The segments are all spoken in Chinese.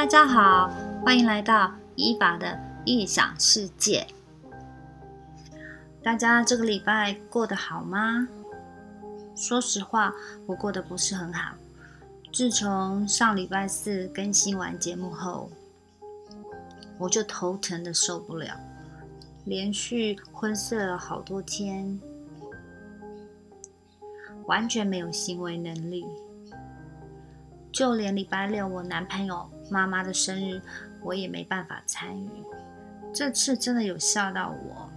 大家好，欢迎来到伊法的异想世界。大家这个礼拜过得好吗？说实话，我过得不是很好。自从上礼拜四更新完节目后，我就头疼的受不了，连续昏睡了好多天，完全没有行为能力。就连礼拜六我男朋友妈妈的生日，我也没办法参与。这次真的有吓到我。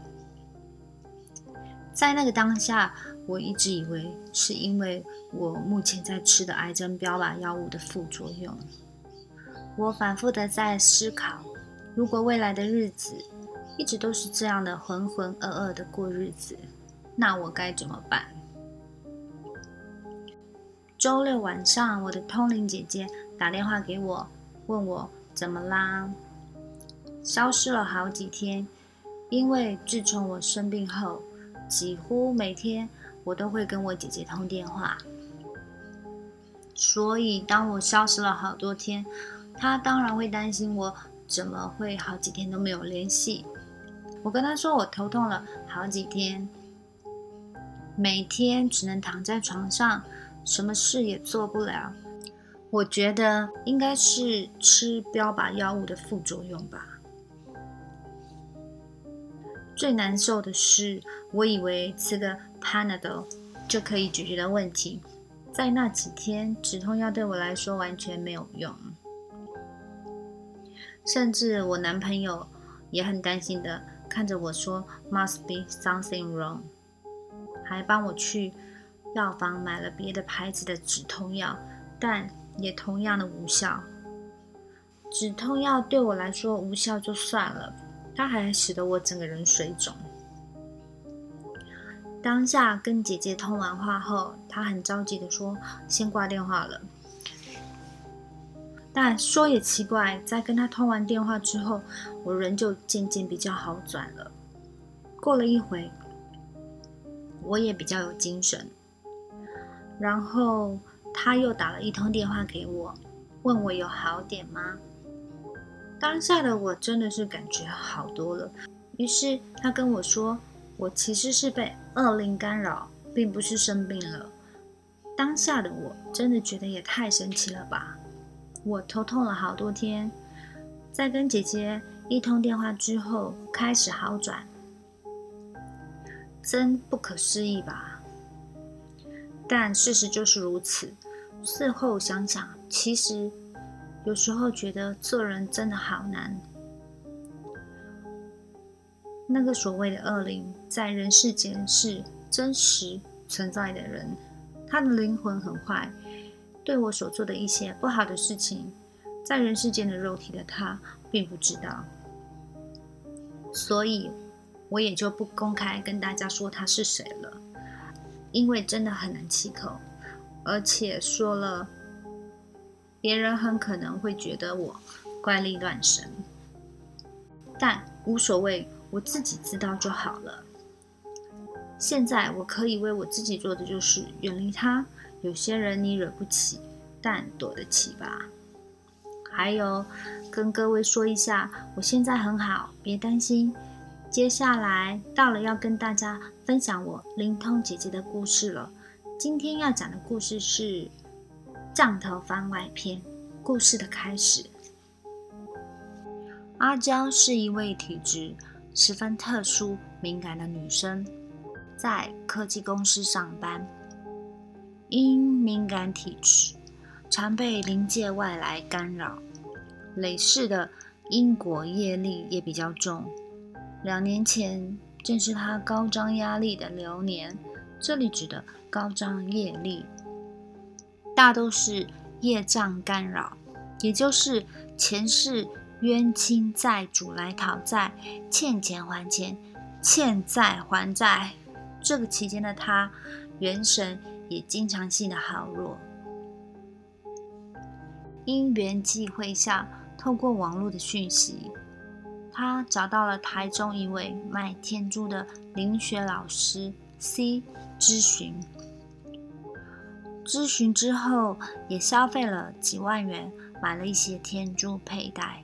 在那个当下，我一直以为是因为我目前在吃的癌症标靶药物的副作用。我反复的在思考，如果未来的日子一直都是这样的浑浑噩噩的过日子，那我该怎么办？周六晚上，我的通灵姐姐打电话给我，问我怎么啦？消失了好几天，因为自从我生病后，几乎每天我都会跟我姐姐通电话，所以当我消失了好多天，她当然会担心我怎么会好几天都没有联系。我跟她说我头痛了好几天，每天只能躺在床上。什么事也做不了，我觉得应该是吃标靶药物的副作用吧。最难受的是，我以为吃个 Panadol 就可以解决的问题，在那几天止痛药对我来说完全没有用，甚至我男朋友也很担心的看着我说 “Must be something wrong”，还帮我去。药房买了别的牌子的止痛药，但也同样的无效。止痛药对我来说无效就算了，它还使得我整个人水肿。当下跟姐姐通完话后，她很着急的说：“先挂电话了。”但说也奇怪，在跟她通完电话之后，我人就渐渐比较好转了。过了一会，我也比较有精神。然后他又打了一通电话给我，问我有好点吗？当下的我真的是感觉好多了。于是他跟我说，我其实是被恶灵干扰，并不是生病了。当下的我真的觉得也太神奇了吧！我头痛了好多天，在跟姐姐一通电话之后开始好转，真不可思议吧？但事实就是如此。事后想想，其实有时候觉得做人真的好难。那个所谓的恶灵，在人世间是真实存在的人，他的灵魂很坏，对我所做的一些不好的事情，在人世间的肉体的他并不知道，所以我也就不公开跟大家说他是谁了。因为真的很难启口，而且说了，别人很可能会觉得我怪力乱神，但无所谓，我自己知道就好了。现在我可以为我自己做的就是远离他。有些人你惹不起，但躲得起吧。还有，跟各位说一下，我现在很好，别担心。接下来到了要跟大家分享我灵通姐姐的故事了。今天要讲的故事是《降头番外篇》。故事的开始，阿娇是一位体质十分特殊、敏感的女生，在科技公司上班。因敏感体质，常被临界外来干扰，累世的因果业力也比较重。两年前正是她高张压力的流年，这里指的高张业力，大都是业障干扰，也就是前世冤亲债主来讨债，欠钱还钱，欠债还债。这个期间的他，元神也经常性的好弱。因缘际会下，透过网络的讯息。他找到了台中一位卖天珠的灵学老师 C 咨询，咨询之后也消费了几万元，买了一些天珠佩戴。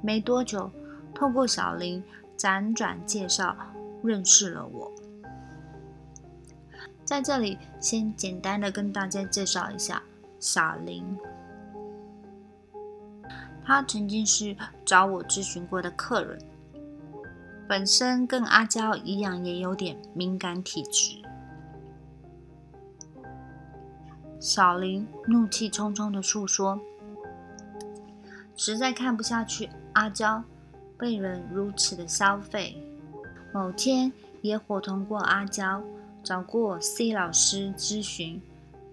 没多久，透过小林辗转介绍，认识了我。在这里，先简单的跟大家介绍一下小林。他曾经是找我咨询过的客人，本身跟阿娇一样，也有点敏感体质。小林怒气冲冲的诉说，实在看不下去阿娇被人如此的消费。某天也伙同过阿娇找过 C 老师咨询，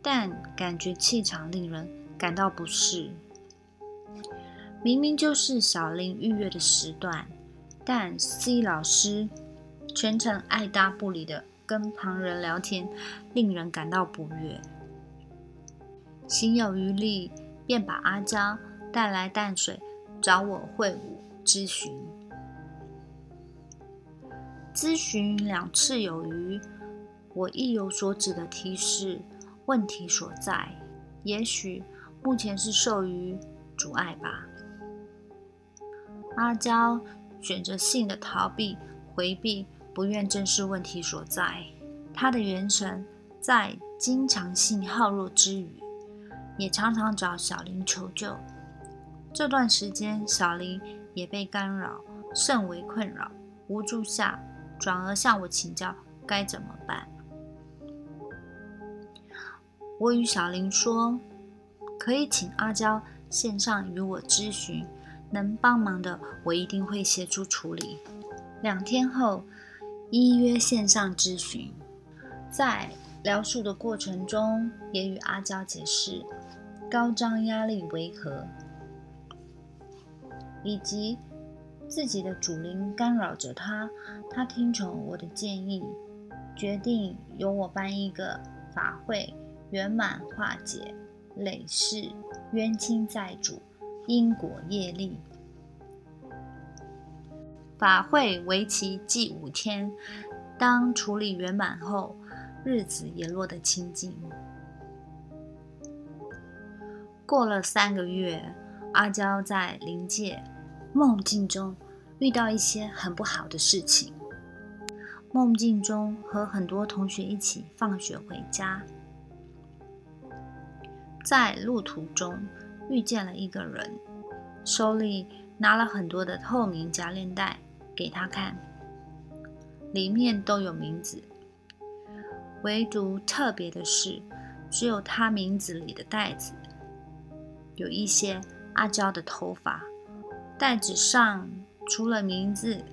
但感觉气场令人感到不适。明明就是小林预约的时段，但 C 老师全程爱搭不理的跟旁人聊天，令人感到不悦。心有余力，便把阿娇带来淡水找我会晤咨询。咨询两次有余，我意有所指的提示问题所在，也许目前是受于阻碍吧。阿娇选择性的逃避、回避，不愿正视问题所在。他的元神在经常性耗弱之余，也常常找小林求救。这段时间，小林也被干扰，甚为困扰。无助下，转而向我请教该怎么办。我与小林说，可以请阿娇线上与我咨询。能帮忙的，我一定会协助处理。两天后，依约线上咨询，在疗述的过程中，也与阿娇解释高张压力为何，以及自己的主灵干扰着他。他听从我的建议，决定由我办一个法会，圆满化解累世冤亲债主。因果业力法会为期计五天，当处理圆满后，日子也落得清净。过了三个月，阿娇在灵界梦境中遇到一些很不好的事情。梦境中和很多同学一起放学回家，在路途中。遇见了一个人，手里拿了很多的透明夹链袋给他看，里面都有名字，唯独特别的是，只有他名字里的袋子有一些阿娇的头发，袋子上除了名字，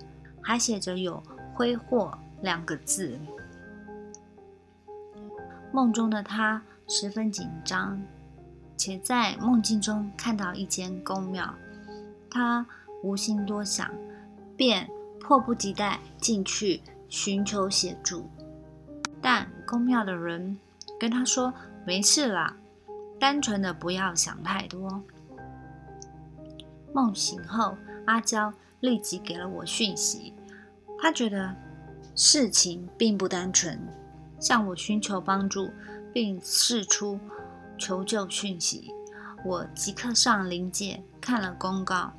还写着有“挥霍”两个字。梦中的他十分紧张。且在梦境中看到一间宫庙，他无心多想，便迫不及待进去寻求协助。但宫庙的人跟他说：“没事啦，单纯的不要想太多。”梦醒后，阿娇立即给了我讯息，他觉得事情并不单纯，向我寻求帮助，并试出。求救讯息，我即刻上灵界看了公告。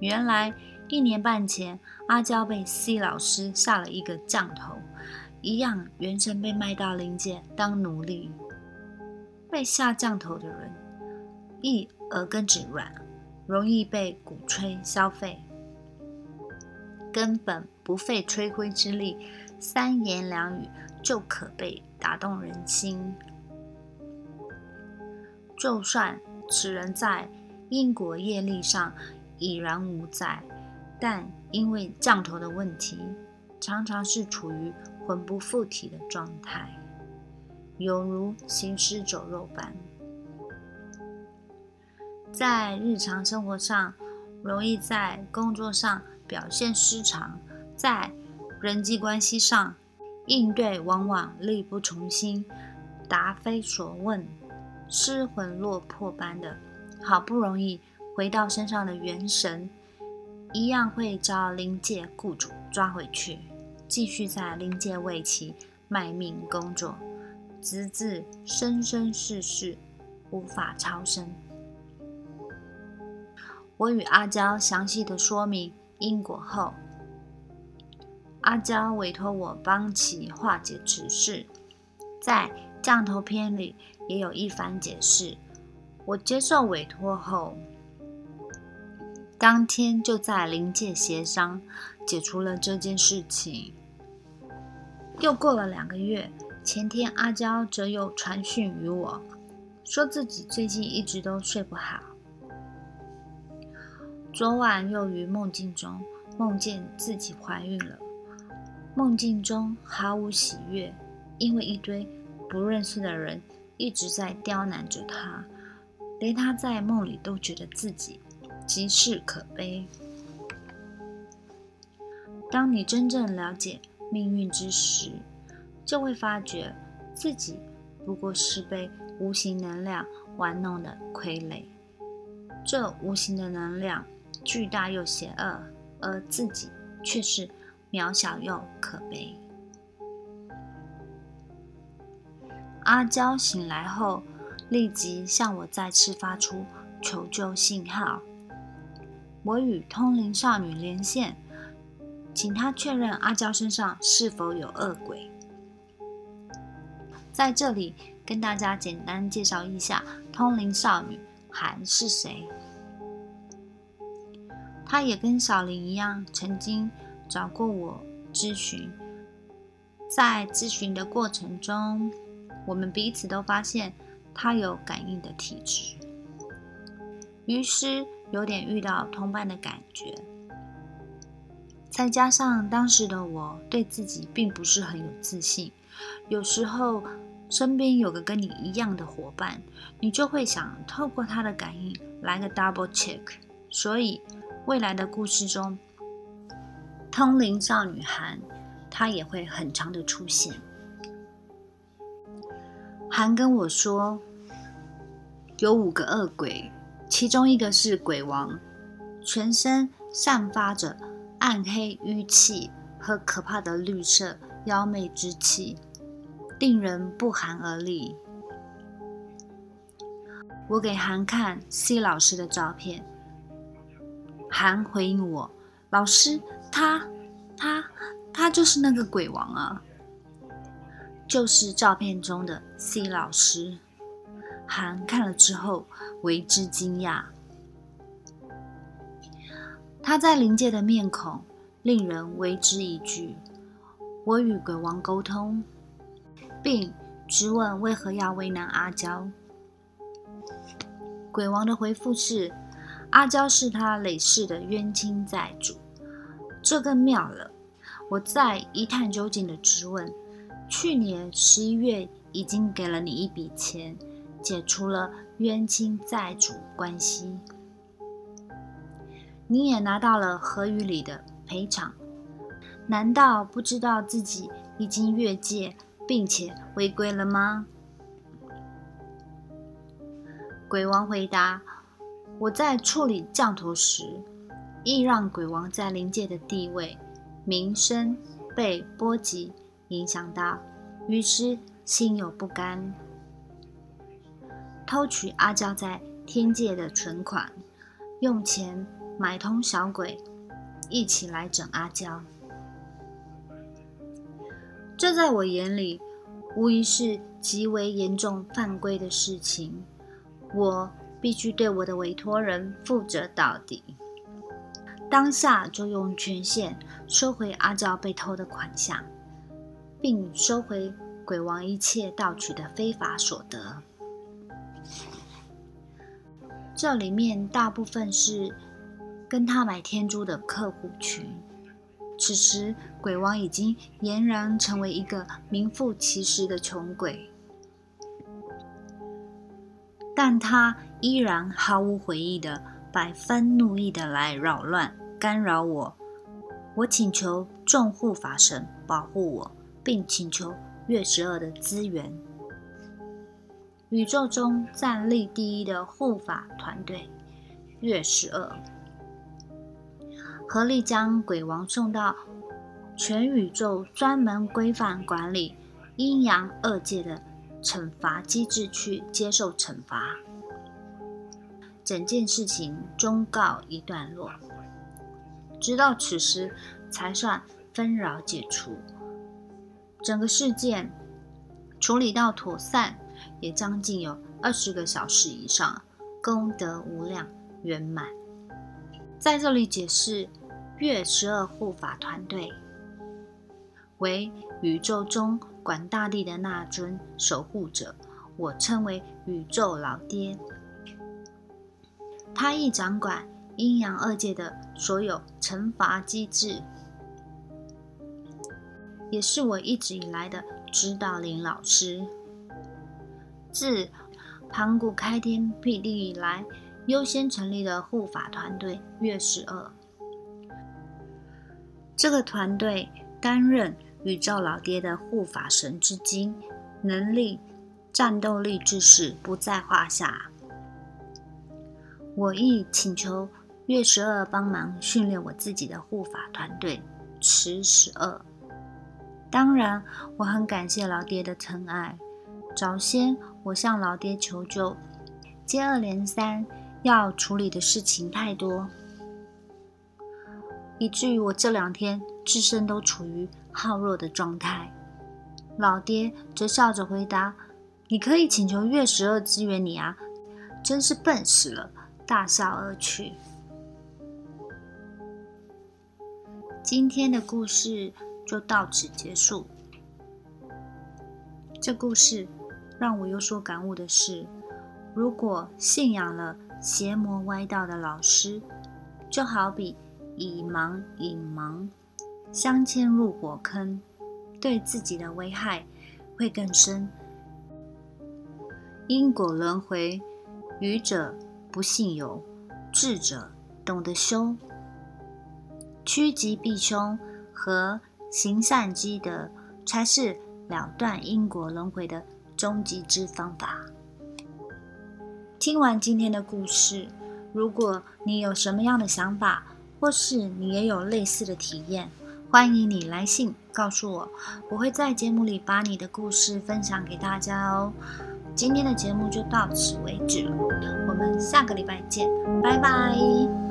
原来一年半前，阿娇被 C 老师下了一个降头，一样元神被卖到灵界当奴隶。被下降头的人，一耳根子软，容易被鼓吹消费，根本不费吹灰之力，三言两语就可被打动人心。就算此人在因果业力上已然无在，但因为降头的问题，常常是处于魂不附体的状态，犹如行尸走肉般。在日常生活上，容易在工作上表现失常，在人际关系上应对往往力不从心，答非所问。失魂落魄般的，好不容易回到身上的元神，一样会遭灵界雇主抓回去，继续在灵界为其卖命工作，直至生生世世无法超生。我与阿娇详细的说明因果后，阿娇委托我帮其化解此事，在降头篇里也有一番解释。我接受委托后，当天就在临界协商解除了这件事情。又过了两个月，前天阿娇则又传讯于我，说自己最近一直都睡不好。昨晚又于梦境中梦见自己怀孕了，梦境中毫无喜悦，因为一堆不认识的人一直在刁难着他，连他在梦里都觉得自己极是可悲。当你真正了解命运之时，就会发觉自己不过是被无形能量玩弄的傀儡，这无形的能量。巨大又邪恶，而自己却是渺小又可悲。阿娇醒来后，立即向我再次发出求救信号。我与通灵少女连线，请她确认阿娇身上是否有恶鬼。在这里跟大家简单介绍一下，通灵少女韩是谁。她也跟小林一样，曾经找过我咨询。在咨询的过程中，我们彼此都发现他有感应的体质，于是有点遇到同伴的感觉。再加上当时的我对自己并不是很有自信，有时候身边有个跟你一样的伙伴，你就会想透过他的感应来个 double check，所以。未来的故事中，通灵少女韩，她也会很长的出现。韩跟我说，有五个恶鬼，其中一个是鬼王，全身散发着暗黑淤气和可怕的绿色妖媚之气，令人不寒而栗。我给韩看 C 老师的照片。韩回应我：“老师，他、他、他就是那个鬼王啊，就是照片中的 C 老师。”韩看了之后为之惊讶，他在灵界的面孔令人为之一惧。我与鬼王沟通，并质问为何要为难阿娇。鬼王的回复是。阿娇是他累世的冤亲债主，这更妙了。我再一探究竟的质问：去年十一月已经给了你一笔钱，解除了冤亲债主关系，你也拿到了合约里的赔偿，难道不知道自己已经越界并且违规了吗？鬼王回答。我在处理降头时，亦让鬼王在灵界的地位、名声被波及影响到，于是心有不甘，偷取阿娇在天界的存款，用钱买通小鬼，一起来整阿娇。这在我眼里，无疑是极为严重犯规的事情。我。必须对我的委托人负责到底。当下就用权限收回阿娇被偷的款项，并收回鬼王一切盗取的非法所得。这里面大部分是跟他买天珠的客户群。此时，鬼王已经俨然成为一个名副其实的穷鬼。但他依然毫无悔意的，百分怒意的来扰乱、干扰我。我请求众护法神保护我，并请求月十二的资源。宇宙中战力第一的护法团队月十二，合力将鬼王送到全宇宙专门规范管理阴阳二界的。惩罚机制去接受惩罚，整件事情终告一段落。直到此时，才算纷扰解除。整个事件处理到妥善，也将近有二十个小时以上，功德无量圆满。在这里解释，月十二护法团队为宇宙中管大地的那尊守护者，我称为宇宙老爹。他亦掌管阴阳二界的所有惩罚机制。也是我一直以来的指导灵老师。自盘古开天辟地以来，优先成立的护法团队月十二。这个团队担任宇宙老爹的护法神之今，能力、战斗力之士不在话下。我亦请求月十二帮忙训练我自己的护法团队池十二。当然，我很感谢老爹的疼爱。早先我向老爹求救，接二连三要处理的事情太多，以至于我这两天自身都处于耗弱的状态。老爹则笑着回答：“你可以请求月十二支援你啊，真是笨死了！”大笑而去。今天的故事。就到此结束。这故事让我有所感悟的是：如果信仰了邪魔歪道的老师，就好比以盲引盲，相牵入火坑，对自己的危害会更深。因果轮回，愚者不信有，智者懂得修，趋吉避凶和。行善积德，才是了断因果轮回的终极之方法。听完今天的故事，如果你有什么样的想法，或是你也有类似的体验，欢迎你来信告诉我，我会在节目里把你的故事分享给大家哦。今天的节目就到此为止了，我们下个礼拜见，拜拜。